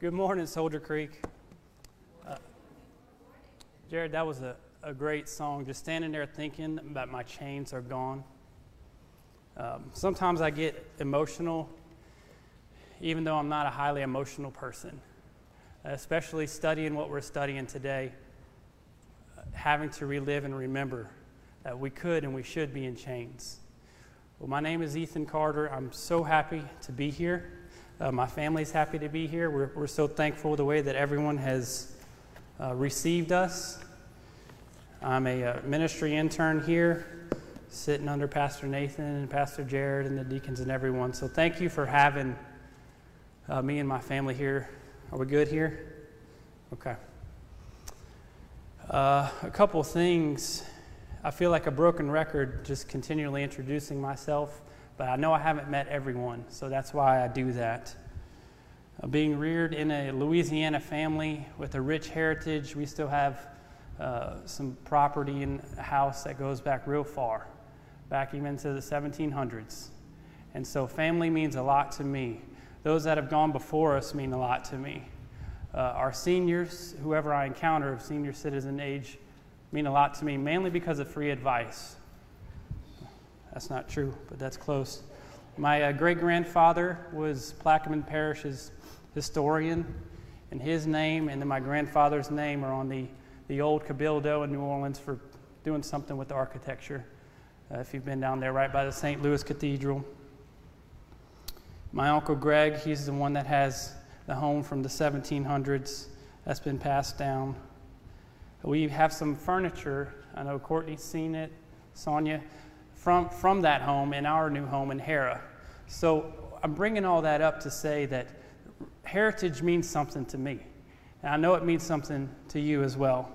Good morning, Soldier Creek. Uh, Jared, that was a, a great song. Just standing there thinking about my chains are gone. Um, sometimes I get emotional, even though I'm not a highly emotional person, especially studying what we're studying today, uh, having to relive and remember that we could and we should be in chains. Well, my name is Ethan Carter. I'm so happy to be here. Uh, my family's happy to be here. We're, we're so thankful the way that everyone has uh, received us. I'm a uh, ministry intern here, sitting under Pastor Nathan and Pastor Jared and the deacons and everyone. So thank you for having uh, me and my family here. Are we good here? Okay. Uh, a couple things. I feel like a broken record just continually introducing myself but I know I haven't met everyone, so that's why I do that. Uh, being reared in a Louisiana family with a rich heritage, we still have uh, some property and a house that goes back real far, back even to the 1700s. And so family means a lot to me. Those that have gone before us mean a lot to me. Uh, our seniors, whoever I encounter of senior citizen age, mean a lot to me, mainly because of free advice. That's not true, but that's close. My uh, great grandfather was Plaquemine Parish's historian, and his name and then my grandfather's name are on the, the old Cabildo in New Orleans for doing something with the architecture. Uh, if you've been down there, right by the St. Louis Cathedral. My uncle Greg, he's the one that has the home from the 1700s that's been passed down. We have some furniture. I know Courtney's seen it, Sonia from, from that home in our new home in Hera. So I'm bringing all that up to say that heritage means something to me. And I know it means something to you as well.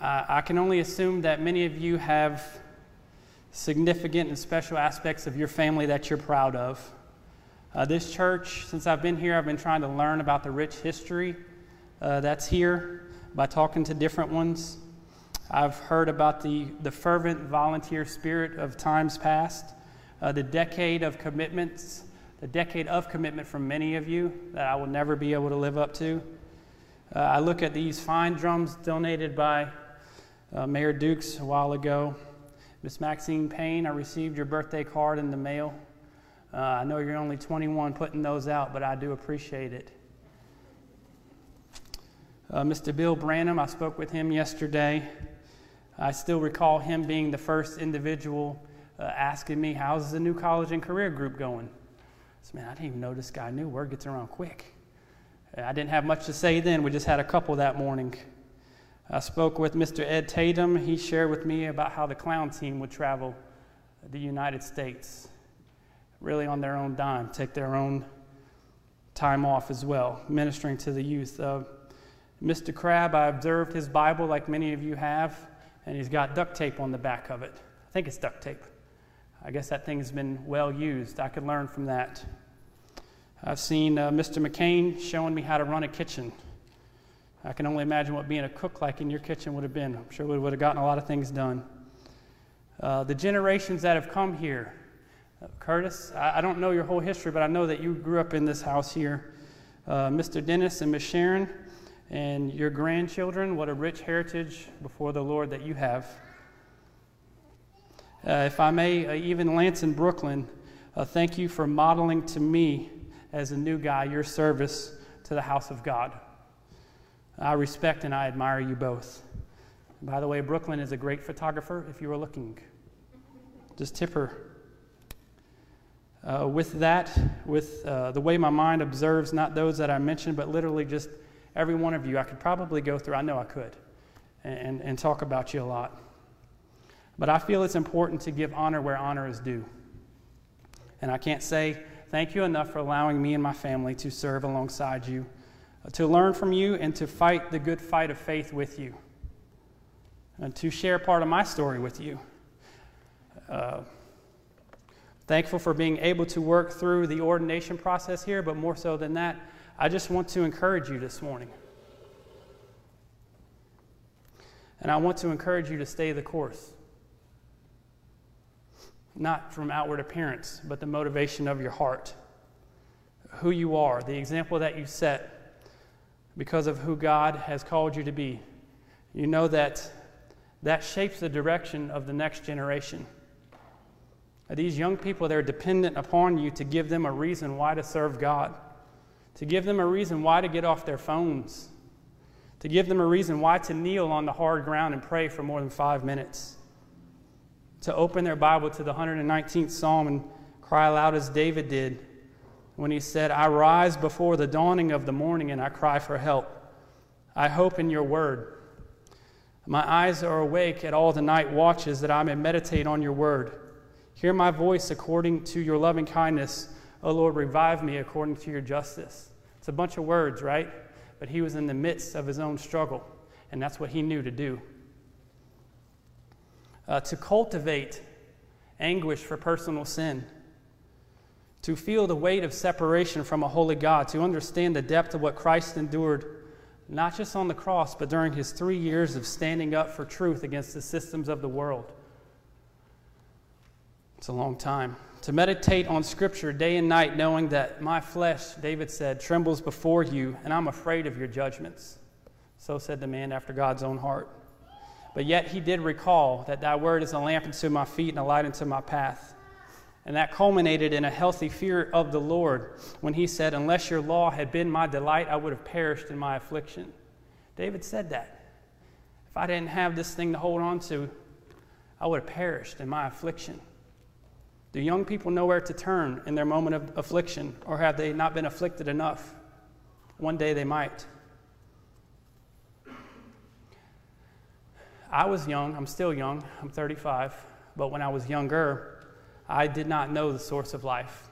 Uh, I can only assume that many of you have significant and special aspects of your family that you're proud of. Uh, this church, since I've been here, I've been trying to learn about the rich history uh, that's here by talking to different ones. I've heard about the, the fervent volunteer spirit of times past, uh, the decade of commitments, the decade of commitment from many of you that I will never be able to live up to. Uh, I look at these fine drums donated by uh, Mayor Dukes a while ago. Miss Maxine Payne, I received your birthday card in the mail. Uh, I know you're only 21 putting those out, but I do appreciate it. Uh, Mr. Bill Branham, I spoke with him yesterday. I still recall him being the first individual uh, asking me, How's the new college and career group going? I said, Man, I didn't even know this guy knew. Word gets around quick. I didn't have much to say then. We just had a couple that morning. I spoke with Mr. Ed Tatum. He shared with me about how the clown team would travel the United States, really on their own dime, take their own time off as well, ministering to the youth. Uh, Mr. Crabb, I observed his Bible like many of you have and he's got duct tape on the back of it. I think it's duct tape. I guess that thing's been well used. I could learn from that. I've seen uh, Mr. McCain showing me how to run a kitchen. I can only imagine what being a cook like in your kitchen would have been. I'm sure we would have gotten a lot of things done. Uh, the generations that have come here, uh, Curtis, I, I, don't know your whole history, but I know that you grew up in this house here. Uh, Mr. Dennis and Miss Sharon, and your grandchildren, what a rich heritage before the Lord that you have. Uh, if I may, uh, even Lance in Brooklyn, uh, thank you for modeling to me as a new guy your service to the house of God. I respect and I admire you both. By the way, Brooklyn is a great photographer if you were looking. Just tip her. Uh, with that, with uh, the way my mind observes not those that I mentioned, but literally just every one of you, I could probably go through, I know I could, and, and talk about you a lot. But I feel it's important to give honor where honor is due. And I can't say thank you enough for allowing me and my family to serve alongside you, uh, to learn from you, and to fight the good fight of faith with you, and to share part of my story with you. Uh, thankful for being able to work through the ordination process here, but more so than that, I just want to encourage you this morning. And I want to encourage you to stay the course. Not from outward appearance, but the motivation of your heart. who you are, the example that you set, because of who God has called you to be, you know that that shapes the direction of the next generation. These young people, they're dependent upon you to give them a reason why to serve God, to give them a reason why to get off their phones, to give them a reason why to kneel on the hard ground and pray for more than five minutes, to open their Bible to the 119th Psalm and cry aloud as David did when he said, I rise before the dawning of the morning and I cry for help. I hope in your word. My eyes are awake at all the night watches that I may meditate on your word. Hear my voice according to your loving kindness. O Lord, revive me according to your justice. It's a bunch of words, right? But he was in the midst of his own struggle, and that's what he knew to do. Uh, to cultivate anguish for personal sin, to feel the weight of separation from a holy God, to understand the depth of what Christ endured not just on the cross, but during his three years of standing up for truth against the systems of the world. It's a long time. To meditate on Scripture day and night, knowing that my flesh, David said, trembles before you, and I'm afraid of your judgments. So said the man after God's own heart. But yet he did recall that thy word is a lamp unto my feet and a light unto my path. And that culminated in a healthy fear of the Lord when he said, Unless your law had been my delight, I would have perished in my affliction. David said that. If I didn't have this thing to hold on to, I would have perished in my affliction. Do young people know where to turn in their moment of affliction, or have they not been afflicted enough? One day they might. I was young, I'm still young, I'm 35, but when I was younger, I did not know the source of life.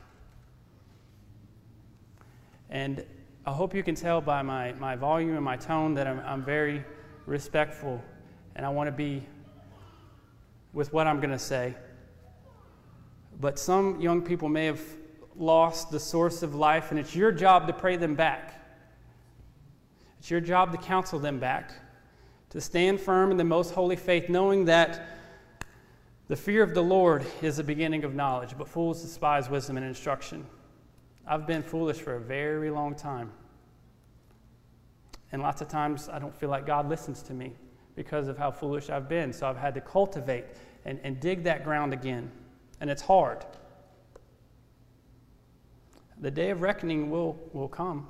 And I hope you can tell by my, my volume and my tone that I'm, I'm very respectful and I want to be with what I'm going to say. But some young people may have lost the source of life, and it's your job to pray them back. It's your job to counsel them back, to stand firm in the most holy faith, knowing that the fear of the Lord is the beginning of knowledge, but fools despise wisdom and instruction. I've been foolish for a very long time. And lots of times I don't feel like God listens to me because of how foolish I've been. So I've had to cultivate and, and dig that ground again. And it's hard. The day of reckoning will, will come.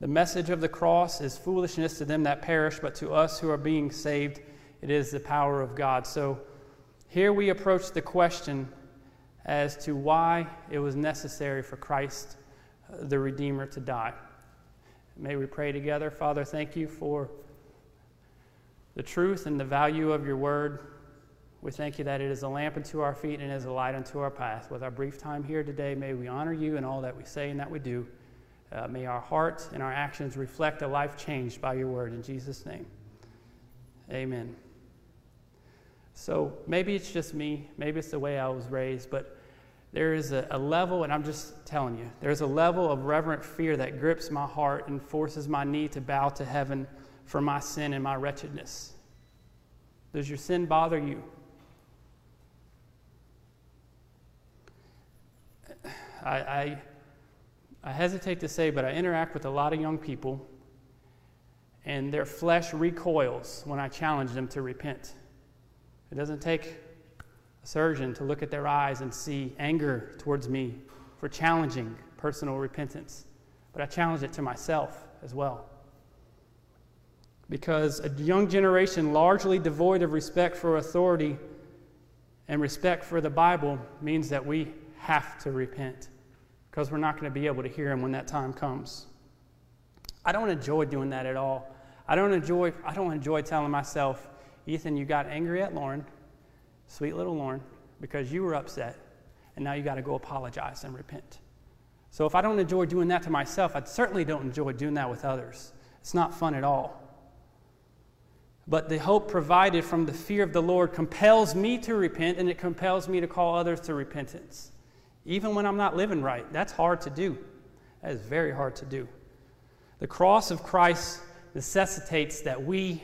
The message of the cross is foolishness to them that perish, but to us who are being saved, it is the power of God. So here we approach the question as to why it was necessary for Christ, uh, the Redeemer, to die. May we pray together. Father, thank you for the truth and the value of your word. We thank you that it is a lamp unto our feet and is a light unto our path. With our brief time here today, may we honor you in all that we say and that we do. Uh, may our hearts and our actions reflect a life changed by your word. In Jesus' name, amen. So maybe it's just me, maybe it's the way I was raised, but there is a, a, level, and I'm just telling you, there's a level of reverent fear that grips my heart and forces my knee to bow to heaven for my sin and my wretchedness. Does your sin bother you? I, I, I hesitate to say, but I interact with a lot of young people, and their flesh recoils when I challenge them to repent. It doesn't take a surgeon to look at their eyes and see anger towards me for challenging personal repentance, but I challenge it to myself as well. Because a young generation largely devoid of respect for authority and respect for the Bible means that we have to repent because we're not going to be able to hear Him when that time comes. I don't enjoy doing that at all. I don't enjoy, I don't enjoy telling myself, Ethan, you got angry at Lauren, sweet little Lauren, because you were upset, and now you got to go apologize and repent. So if I don't enjoy doing that to myself, I certainly don't enjoy doing that with others. It's not fun at all. But the hope provided from the fear of the Lord compels me to repent, and it compels me to call others to repentance. Even when I'm not living right, that's hard to do. That is very hard to do. The cross of Christ necessitates that we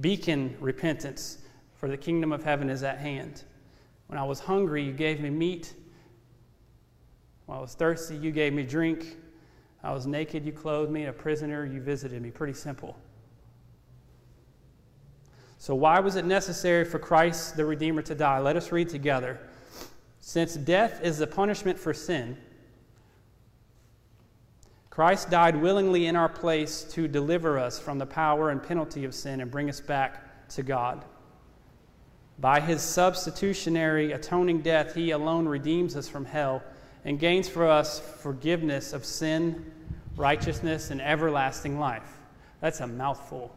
beacon repentance, for the kingdom of heaven is at hand. When I was hungry, you gave me meat. When I was thirsty, you gave me drink. I was naked, you clothed me. A prisoner, you visited me. Pretty simple. So, why was it necessary for Christ the Redeemer to die? Let us read together. Since death is the punishment for sin, Christ died willingly in our place to deliver us from the power and penalty of sin and bring us back to God. By his substitutionary atoning death, he alone redeems us from hell and gains for us forgiveness of sin, righteousness, and everlasting life. That's a mouthful.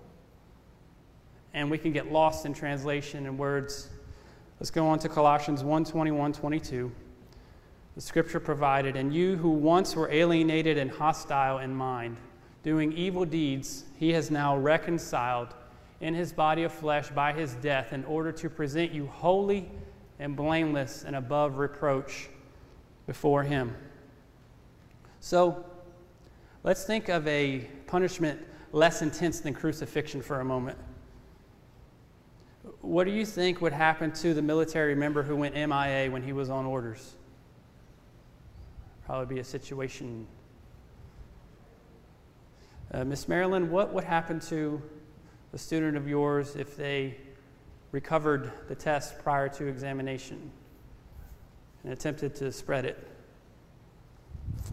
And we can get lost in translation and words. Let's go on to Colossians 1 21 22. The scripture provided, and you who once were alienated and hostile in mind, doing evil deeds, he has now reconciled in his body of flesh by his death in order to present you holy and blameless and above reproach before him. So, let's think of a punishment less intense than crucifixion for a moment. What do you think would happen to the military member who went MIA when he was on orders? Probably be a situation. Uh, Miss Marilyn, what would happen to a student of yours if they recovered the test prior to examination and attempted to spread it?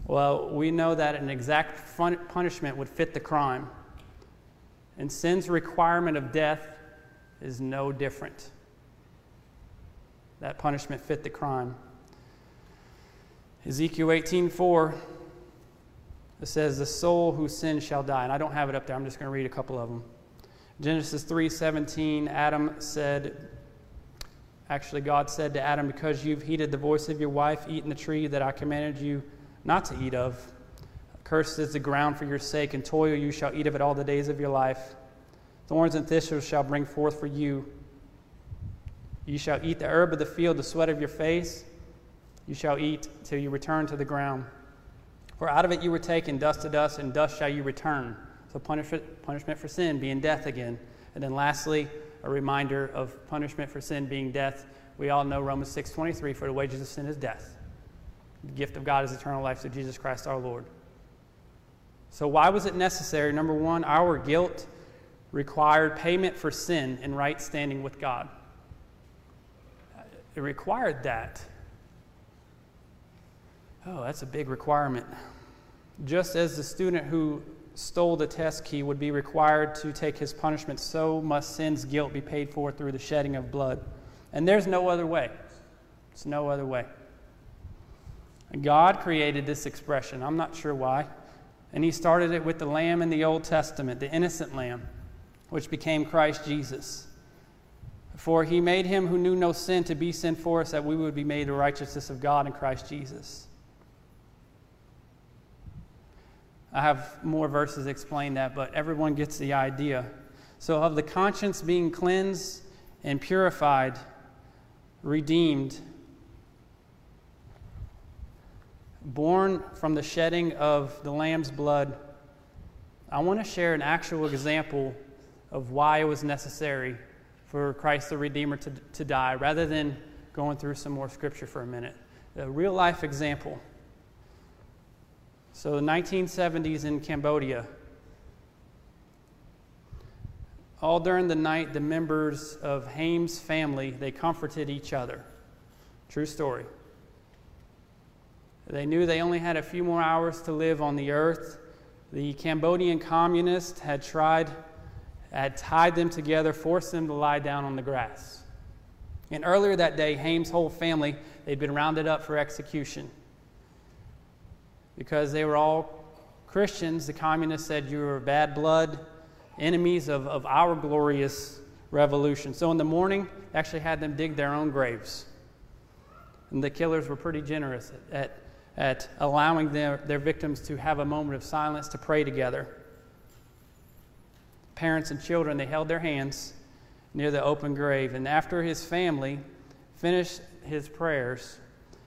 Well, we know that an exact punishment would fit the crime. And sin's requirement of death is no different. That punishment fit the crime. Ezekiel 18:4 it says the soul who sins shall die. And I don't have it up there. I'm just going to read a couple of them. Genesis 3:17 Adam said actually God said to Adam because you've heeded the voice of your wife eaten the tree that I commanded you not to eat of cursed is the ground for your sake and toil you shall eat of it all the days of your life thorns and thistles shall bring forth for you you shall eat the herb of the field the sweat of your face you shall eat till you return to the ground for out of it you were taken dust to dust and dust shall you return so punishment, punishment for sin being death again. And then lastly, a reminder of punishment for sin being death. We all know Romans 6:23 for the wages of sin is death. The gift of God is eternal life through Jesus Christ our Lord. So why was it necessary? Number 1, our guilt required payment for sin and right standing with God. It required that. Oh, that's a big requirement. Just as the student who stole the test key would be required to take his punishment, so must sin's guilt be paid for through the shedding of blood. And there's no other way. It's no other way. God created this expression. I'm not sure why. And he started it with the lamb in the Old Testament, the innocent lamb, which became Christ Jesus. For he made him who knew no sin to be sin for us, that we would be made the righteousness of God in Christ Jesus. I have more verses explain that, but everyone gets the idea. So, of the conscience being cleansed and purified, redeemed, born from the shedding of the Lamb's blood, I want to share an actual example of why it was necessary for Christ the Redeemer to, to die, rather than going through some more scripture for a minute. A real life example. So, the 1970s in Cambodia. All during the night, the members of Haim's family, they comforted each other. True story. They knew they only had a few more hours to live on the earth. The Cambodian communists had tried, had tied them together, forced them to lie down on the grass. And earlier that day, Haim's whole family, they'd been rounded up for execution because they were all Christians. The communists said you were bad blood, enemies of, of our glorious revolution. So in the morning, actually had them dig their own graves. And the killers were pretty generous at, at allowing their, their victims to have a moment of silence to pray together. Parents and children, they held their hands near the open grave. And after his family finished his prayers,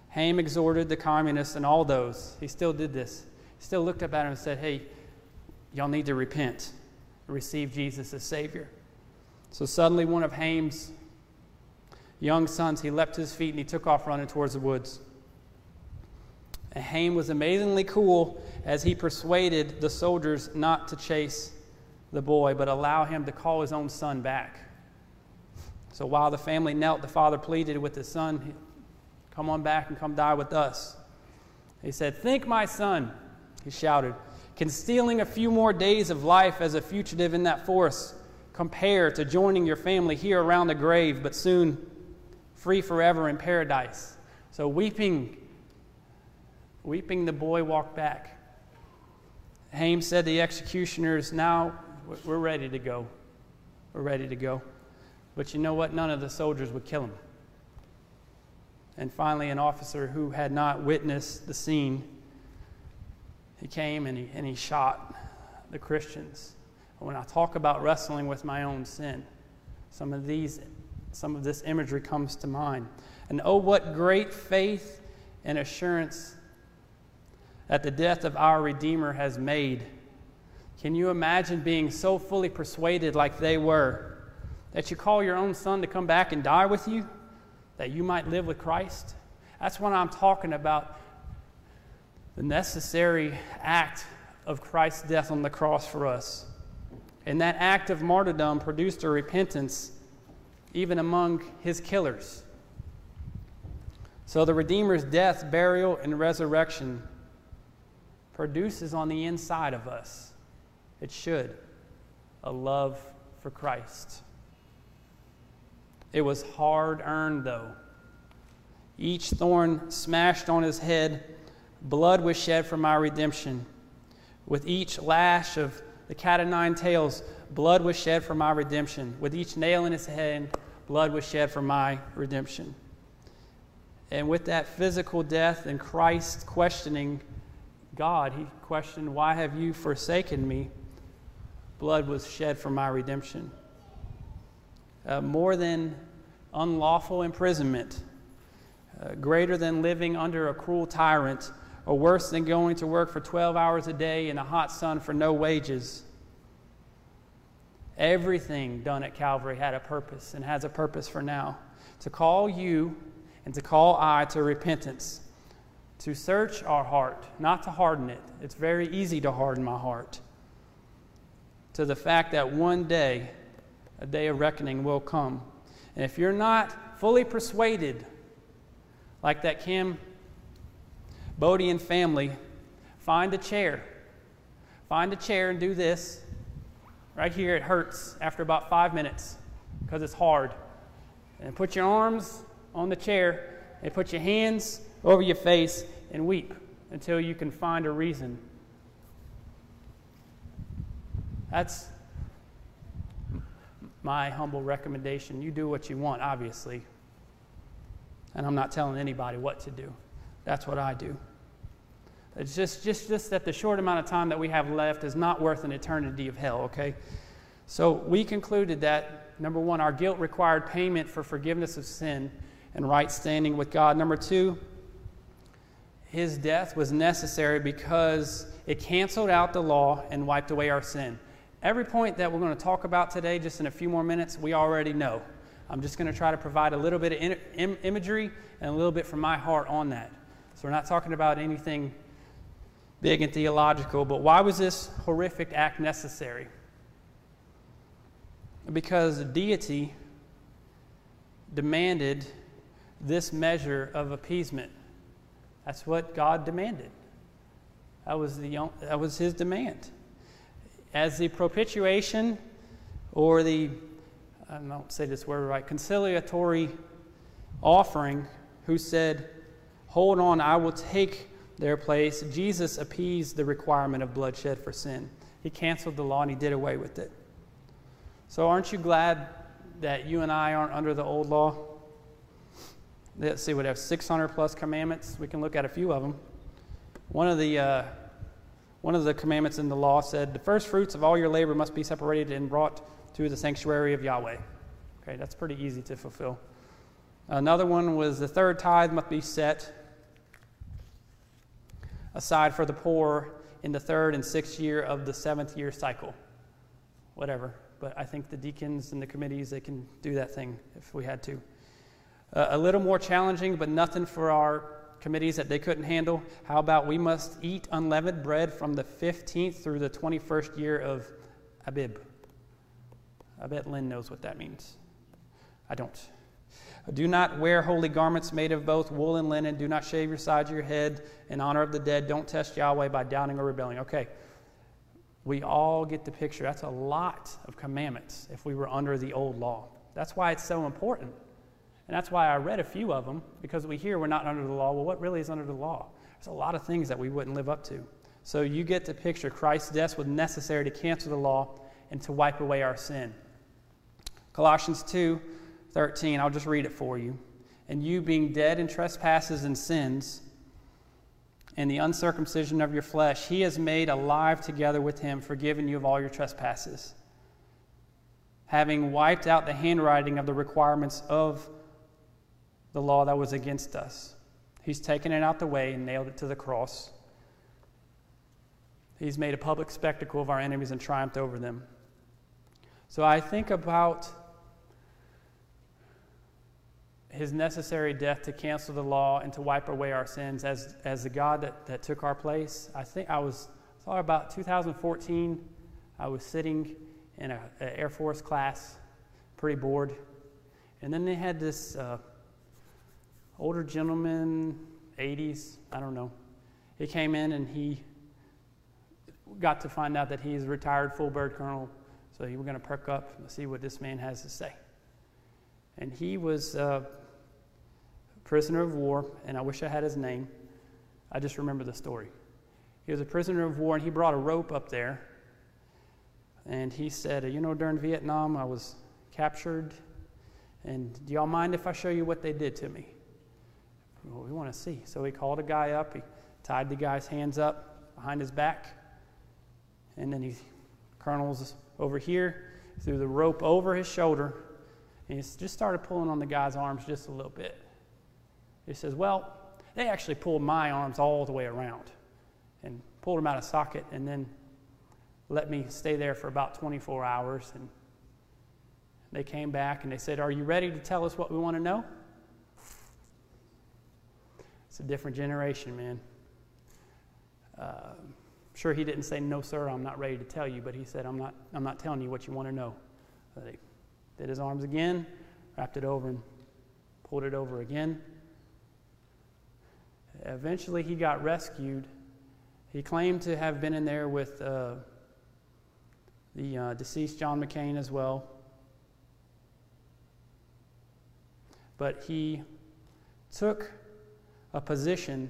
Haim exhorted the communists and all those. He still did this. He still looked up at them and said, Hey, y'all need to repent, receive Jesus as Savior. So suddenly, one of Haim's young sons, he leapt to his feet and he took off running towards the woods. And Haim was amazingly cool as he persuaded the soldiers not to chase the boy, but allow him to call his own son back. So while the family knelt, the father pleaded with his son, Come on back and come die with us. He said, Think, my son, he shouted. Can stealing a few more days of life as a fugitive in that forest compare to joining your family here around the grave, but soon free forever in paradise? So, weeping, weeping, the boy walked back. Haim said the executioners, Now we're ready to go. We're ready to go. But you know what? None of the soldiers would kill him. And finally, an officer who had not witnessed the scene, he came and he, and he shot the Christians. When I talk about wrestling with my own sin, some of these, some of this imagery comes to mind. And oh, what great faith and assurance that the death of our Redeemer has made. Can you imagine being so fully persuaded like they were that you call your own son to come back and die with you? that you might live with Christ. That's what I'm talking about the necessary act of Christ's death on the cross for us. And that act of martyrdom produced a repentance even among his killers. So the Redeemer's death, burial, and resurrection produces on the inside of us, it should, a love for Christ. It was hard earned, though. Each thorn smashed on his head, blood was shed for my redemption. With each lash of the cat o' nine tails, blood was shed for my redemption. With each nail in his head, blood was shed for my redemption. And with that physical death and Christ questioning God, he questioned, Why have you forsaken me? Blood was shed for my redemption uh, more than unlawful imprisonment, uh, greater than living under a cruel tyrant, or worse than going to work for 12 hours a day in the hot sun for no wages. Everything done at Calvary had a purpose and has a purpose for now to call you and to call I to repentance, to search our heart, not to harden it. It's very easy to harden my heart. To the fact that one day a day of reckoning will come. And if you're not fully persuaded, like that Kim Bodian family, find a chair. Find a chair and do this. Right here, it hurts after about five minutes because it's hard. And put your arms on the chair and put your hands over your face and weep until you can find a reason. That's my humble recommendation. You do what you want, obviously. And I'm not telling anybody what to do. That's what I do. It's just, just, just that the short amount of time that we have left is not worth an eternity of hell, okay? So we concluded that, number one, our guilt required payment for forgiveness of sin and right standing with God. Number two, his death was necessary because it canceled out the law and wiped away our sin. Every point that we're going to talk about today, just in a few more minutes, we already know. I'm just going to try to provide a little bit of Im- imagery and a little bit from my heart on that. So we're not talking about anything big and theological, but why was this horrific act necessary? Because the deity demanded this measure of appeasement. That's what God demanded. That was, the, that was his demand as the propitiation or the, I don't say this word right, conciliatory offering, who said, Hold on, I will take their place. Jesus appeased the requirement of bloodshed for sin. He canceled the law and he did away with it. So, aren't you glad that you and I aren't under the old law? Let's see, we have 600 plus commandments. We can look at a few of them. One of the uh, one of the commandments in the law said, The first fruits of all your labor must be separated and brought to the sanctuary of Yahweh. Okay, that's pretty easy to fulfill. Another one was the third tithe must be set aside for the poor in the third and sixth year of the seventh year cycle. Whatever. But I think the deacons and the committees, they can do that thing if we had to. Uh, a little more challenging, but nothing for our committees that they couldn't handle. How about we must eat unleavened bread from the 15th through the 21st year of Abib? I bet Lynn knows what that means. I don't. Do not wear holy garments made of both wool and linen. Do not shave your sides of your head in honor of the dead. Don't test Yahweh by doubting or rebelling. Okay, we all get the picture. That's a lot of commandments if we were under the old law. That's why it's so important. And that's why I read a few of them, because we hear we're not under the law. Well, what really is under the law? There's a lot of things that we wouldn't live up to. So you get to picture. Christ's death was necessary to cancel the law and to wipe away our sin. Colossians 2 13, I'll just read it for you. And you, being dead in trespasses and sins, and the uncircumcision of your flesh, he has made alive together with him, forgiven you of all your trespasses, having wiped out the handwriting of the requirements of the law that was against us. He's taken it out the way and nailed it to the cross. He's made a public spectacle of our enemies and triumphed over them. So I think about his necessary death to cancel the law and to wipe away our sins as, as the God that, that took our place. I think I was, thought about 2014. I was sitting in an Air Force class, pretty bored. And then they had this uh, older gentleman, 80s, I don't know. He came in and he got to find out that he's a retired full bird colonel. So he was going to perk up and see what this man has to say. And he was. Uh, prisoner of war, and I wish I had his name. I just remember the story. He was a prisoner of war, and he brought a rope up there. And he said, You know, during Vietnam, I was captured. And do y'all mind if I show you what they did to me? Well, we want to see. So he called a guy up. He tied the guy's hands up behind his back. And then he, colonel's over here, threw the rope over his shoulder. And he just started pulling on the guy's arms just a little bit. He says, Well, they actually pulled my arms all the way around and pulled them out of socket and then let me stay there for about 24 hours. And they came back and they said, Are you ready to tell us what we want to know? It's a different generation, man. Uh, sure, he didn't say, No, sir, I'm not ready to tell you, but he said, I'm not, I'm not telling you what you want to know. So they did his arms again, wrapped it over, and pulled it over again. Eventually, he got rescued. He claimed to have been in there with uh, the uh, deceased John McCain as well. But he took a position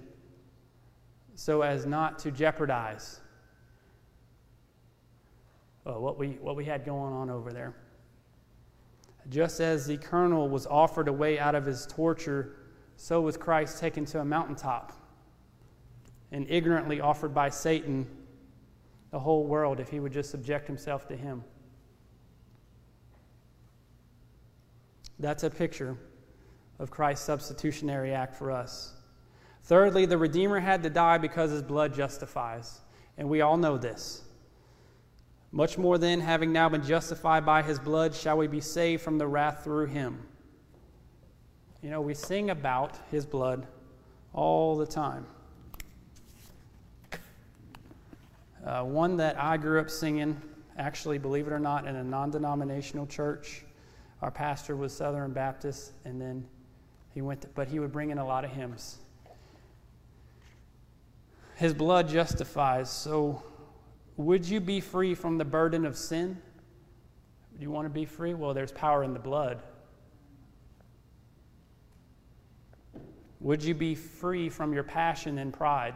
so as not to jeopardize uh, what, we, what we had going on over there. Just as the colonel was offered a way out of his torture so was Christ taken to a mountaintop and ignorantly offered by Satan the whole world if he would just subject himself to him. That's a picture of Christ's substitutionary act for us. Thirdly, the Redeemer had to die because his blood justifies. And we all know this. Much more then, having now been justified by his blood, shall we be saved from the wrath through him. You know, we sing about his blood all the time. Uh, one that I grew up singing, actually, believe it or not, in a non denominational church. Our pastor was Southern Baptist, and then he went, to, but he would bring in a lot of hymns. His blood justifies. So, would you be free from the burden of sin? Do you want to be free? Well, there's power in the blood. Would you be free from your passion and pride?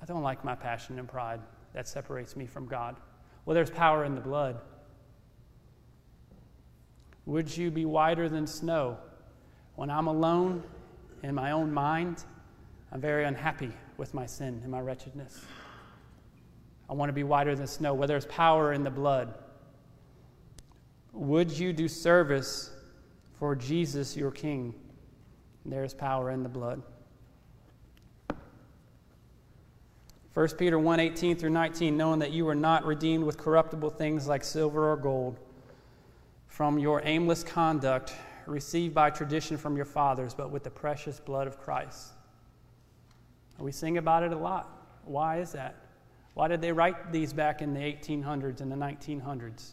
I don't like my passion and pride. That separates me from God. Well, there's power in the blood. Would you be whiter than snow? When I'm alone in my own mind, I'm very unhappy with my sin and my wretchedness. I want to be whiter than snow. Well, there's power in the blood. Would you do service for Jesus, your King? There's power in the blood. 1 Peter 1 18 through 19, knowing that you were not redeemed with corruptible things like silver or gold from your aimless conduct received by tradition from your fathers, but with the precious blood of Christ. We sing about it a lot. Why is that? Why did they write these back in the 1800s and the 1900s?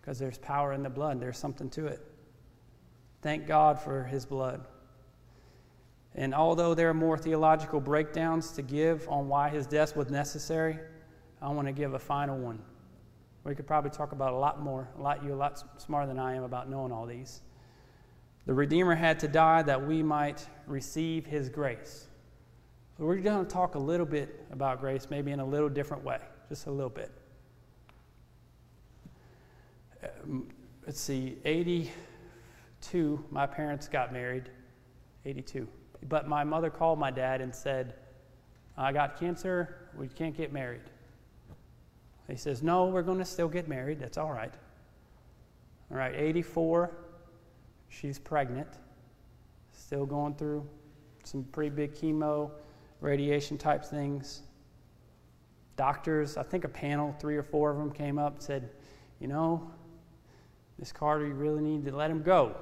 Because there's power in the blood, there's something to it. Thank God for his blood. And although there are more theological breakdowns to give on why his death was necessary, I want to give a final one. We could probably talk about a lot more, a lot you a lot smarter than I am about knowing all these. The Redeemer had to die that we might receive his grace. So we're going to talk a little bit about grace, maybe in a little different way, just a little bit. Um, let's see, 82, my parents got married. 82. But my mother called my dad and said, I got cancer, we can't get married. He says, No, we're going to still get married. That's all right. All right, 84, she's pregnant, still going through some pretty big chemo, radiation type things. Doctors, I think a panel, three or four of them came up said, You know, Miss Carter, you really need to let him go.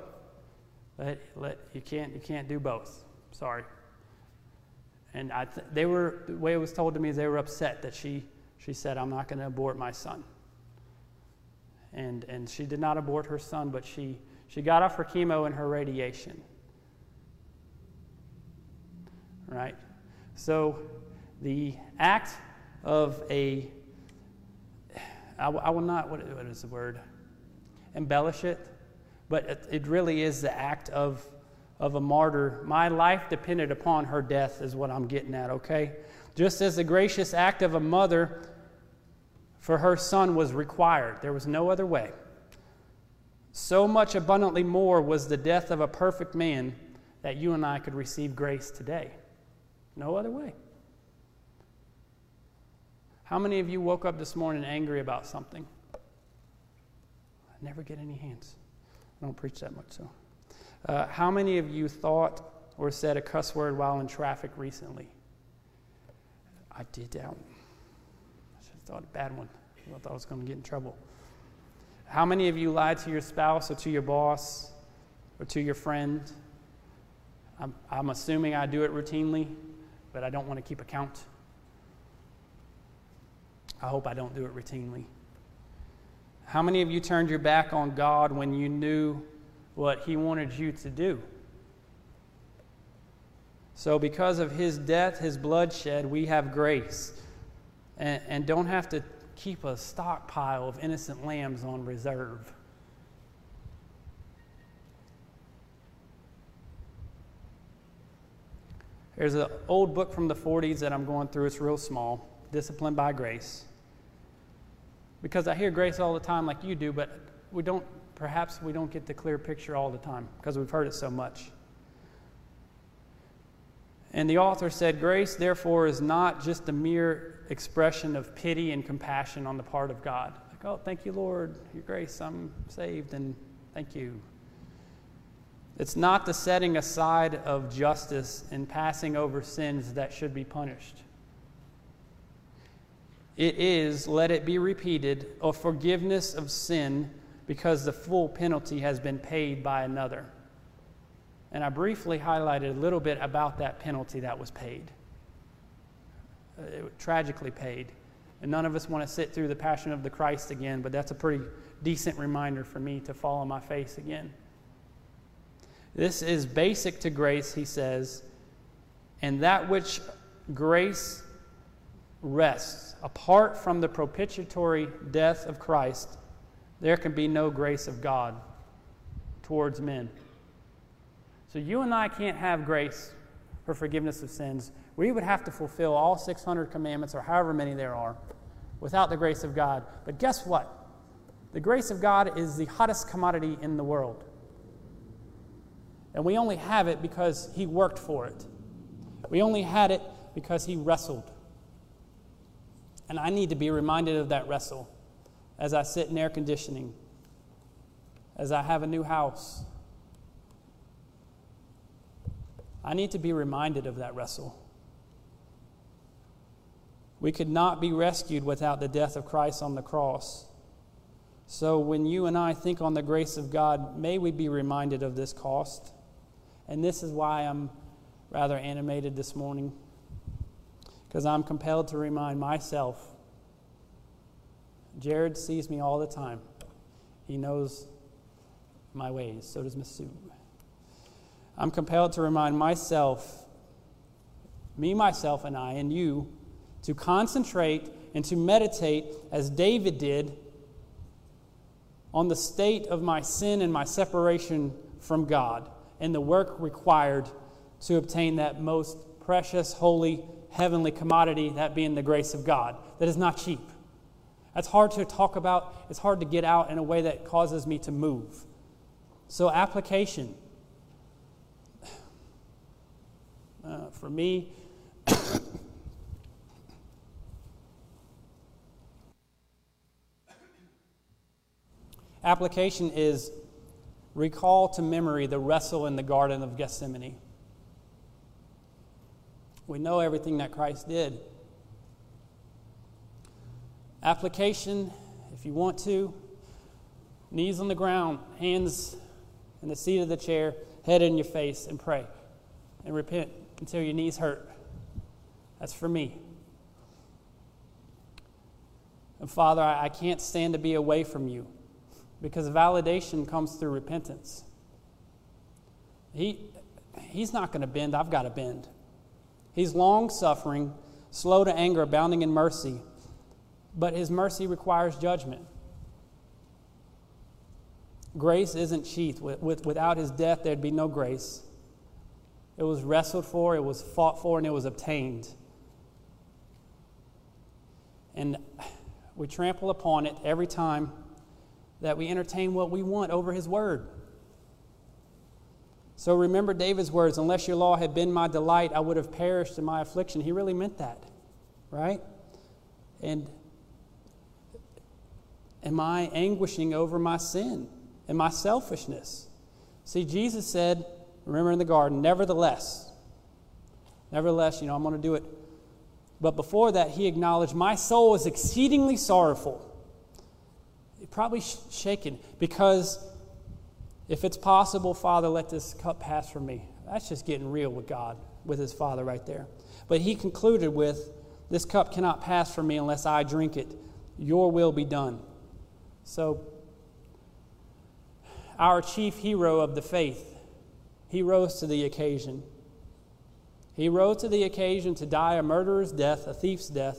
Let, let, you, can't, you can't do both. Sorry. And I th- they were, the way it was told to me is they were upset that she, she said, I'm not going to abort my son. And, and she did not abort her son, but she, she got off her chemo and her radiation. Right? So the act of a, I, I will not, what, what is the word? Embellish it, but it, it really is the act of of a martyr. My life depended upon her death, is what I'm getting at, okay? Just as the gracious act of a mother for her son was required, there was no other way. So much abundantly more was the death of a perfect man that you and I could receive grace today. No other way. How many of you woke up this morning angry about something? I never get any hands. I don't preach that much, so. Uh, how many of you thought or said a cuss word while in traffic recently? I did that one. I should have thought a bad one. I thought I was going to get in trouble. How many of you lied to your spouse or to your boss or to your friend? I'm, I'm assuming I do it routinely, but I don't want to keep account. I hope I don't do it routinely. How many of you turned your back on God when you knew what he wanted you to do. So, because of his death, his bloodshed, we have grace and, and don't have to keep a stockpile of innocent lambs on reserve. There's an old book from the 40s that I'm going through. It's real small Disciplined by Grace. Because I hear grace all the time, like you do, but we don't perhaps we don't get the clear picture all the time because we've heard it so much. And the author said, Grace, therefore, is not just a mere expression of pity and compassion on the part of God. Like, oh, thank you, Lord, your grace, I'm saved, and thank you. It's not the setting aside of justice and passing over sins that should be punished. It is, let it be repeated, a forgiveness of sin because the full penalty has been paid by another. And I briefly highlighted a little bit about that penalty that was paid. Uh, tragically paid. And none of us want to sit through the Passion of the Christ again, but that's a pretty decent reminder for me to fall on my face again. This is basic to grace, he says, and that which grace rests apart from the propitiatory death of Christ there can be no grace of God towards men. So you and I can't have grace for forgiveness of sins. We would have to fulfill all 600 commandments or however many there are without the grace of God. But guess what? The grace of God is the hottest commodity in the world. And we only have it because He worked for it. We only had it because He wrestled. And I need to be reminded of that wrestle as I sit in air conditioning, as I have a new house. I need to be reminded of that wrestle. We could not be rescued without the death of Christ on the cross. So when you and I think on the grace of God, may we be reminded of this cost. And this is why I'm rather animated this morning because I'm compelled to remind myself. Jared sees me all the time. He knows my ways. So does Miss Sue. I'm compelled to remind myself, me, myself, and I, and you, to concentrate and to meditate as David did on the state of my sin and my separation from God and the work required to obtain that most precious, holy, heavenly commodity, that being the grace of God, that is not cheap. That's hard to talk about, it's hard to get out in a way that causes me to move. So, application. Uh, for me, application is recall to memory the wrestle in the Garden of Gethsemane. We know everything that Christ did. Application, if you want to, knees on the ground, hands in the seat of the chair, head in your face, and pray and repent until your knees hurt. That's for me. And Father, I can't stand to be away from you because validation comes through repentance. He, he's not going to bend, I've got to bend. He's long suffering, slow to anger, abounding in mercy, but his mercy requires judgment. Grace isn't cheap. With, with, without his death, there'd be no grace. It was wrestled for, it was fought for, and it was obtained. And we trample upon it every time that we entertain what we want over his word. So remember David's words unless your law had been my delight, I would have perished in my affliction. He really meant that, right? And am I anguishing over my sin and my selfishness? See, Jesus said, remember in the garden, nevertheless, nevertheless, you know, I'm going to do it. But before that, he acknowledged, My soul is exceedingly sorrowful. Probably shaken because if it's possible, Father, let this cup pass from me. That's just getting real with God, with his Father right there. But he concluded with, This cup cannot pass from me unless I drink it. Your will be done. So, our chief hero of the faith, he rose to the occasion. He rose to the occasion to die a murderer's death, a thief's death.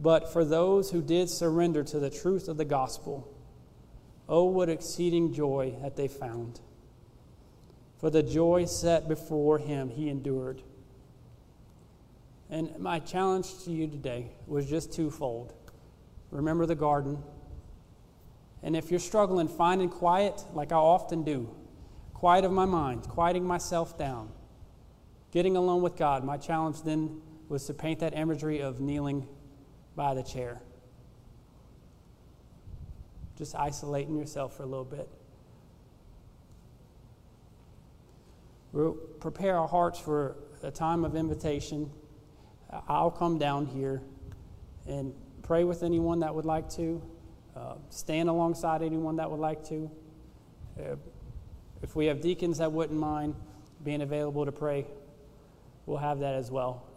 But for those who did surrender to the truth of the gospel, Oh, what exceeding joy that they found. For the joy set before him, he endured. And my challenge to you today was just twofold. Remember the garden. And if you're struggling finding quiet, like I often do, quiet of my mind, quieting myself down, getting alone with God, my challenge then was to paint that imagery of kneeling by the chair just isolating yourself for a little bit. We'll prepare our hearts for a time of invitation. I'll come down here and pray with anyone that would like to, uh, stand alongside anyone that would like to. Uh, if we have deacons that wouldn't mind being available to pray, we'll have that as well.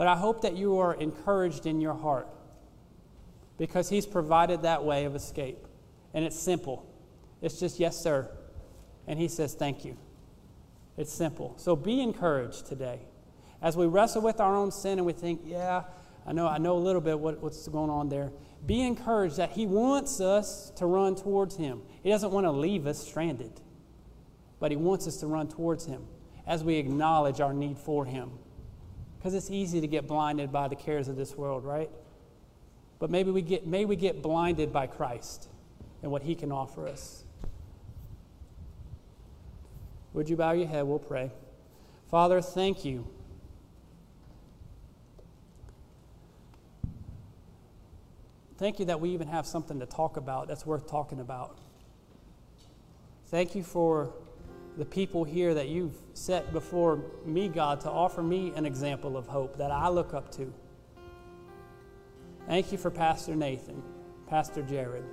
But I hope that you are encouraged in your heart because He's provided that way of escape. And it's simple. It's just, yes, sir. And He says, thank you. It's simple. So be encouraged today. As we wrestle with our own sin and we think, yeah, I know, I know a little bit what, what's going on there. Be encouraged that He wants us to run towards Him. He doesn't want to leave us stranded, but He wants us to run towards Him as we acknowledge our need for Him. Because it's easy to get blinded by the cares of this world, right? But maybe we get, may we get blinded by Christ and what He can offer us. Would you bow your head? We'll pray. Father, thank you. Thank you that we even have something to talk about that's worth talking about. Thank you for the people here that you've set before me, God, to offer me an example of hope that I look up to. Thank you for Pastor Nathan, Pastor Jared.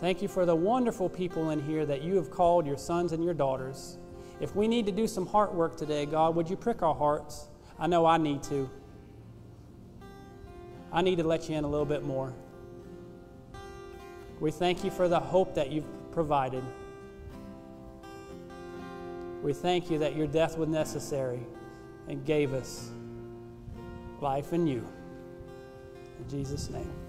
Thank you for the wonderful people in here that you have called your sons and your daughters. If we need to do some heart work today, God, would you prick our hearts? I know I need to. I need to let you in a little bit more. We thank you for the hope that you've provided. We thank you that your death was necessary and gave us life in you. In Jesus' name.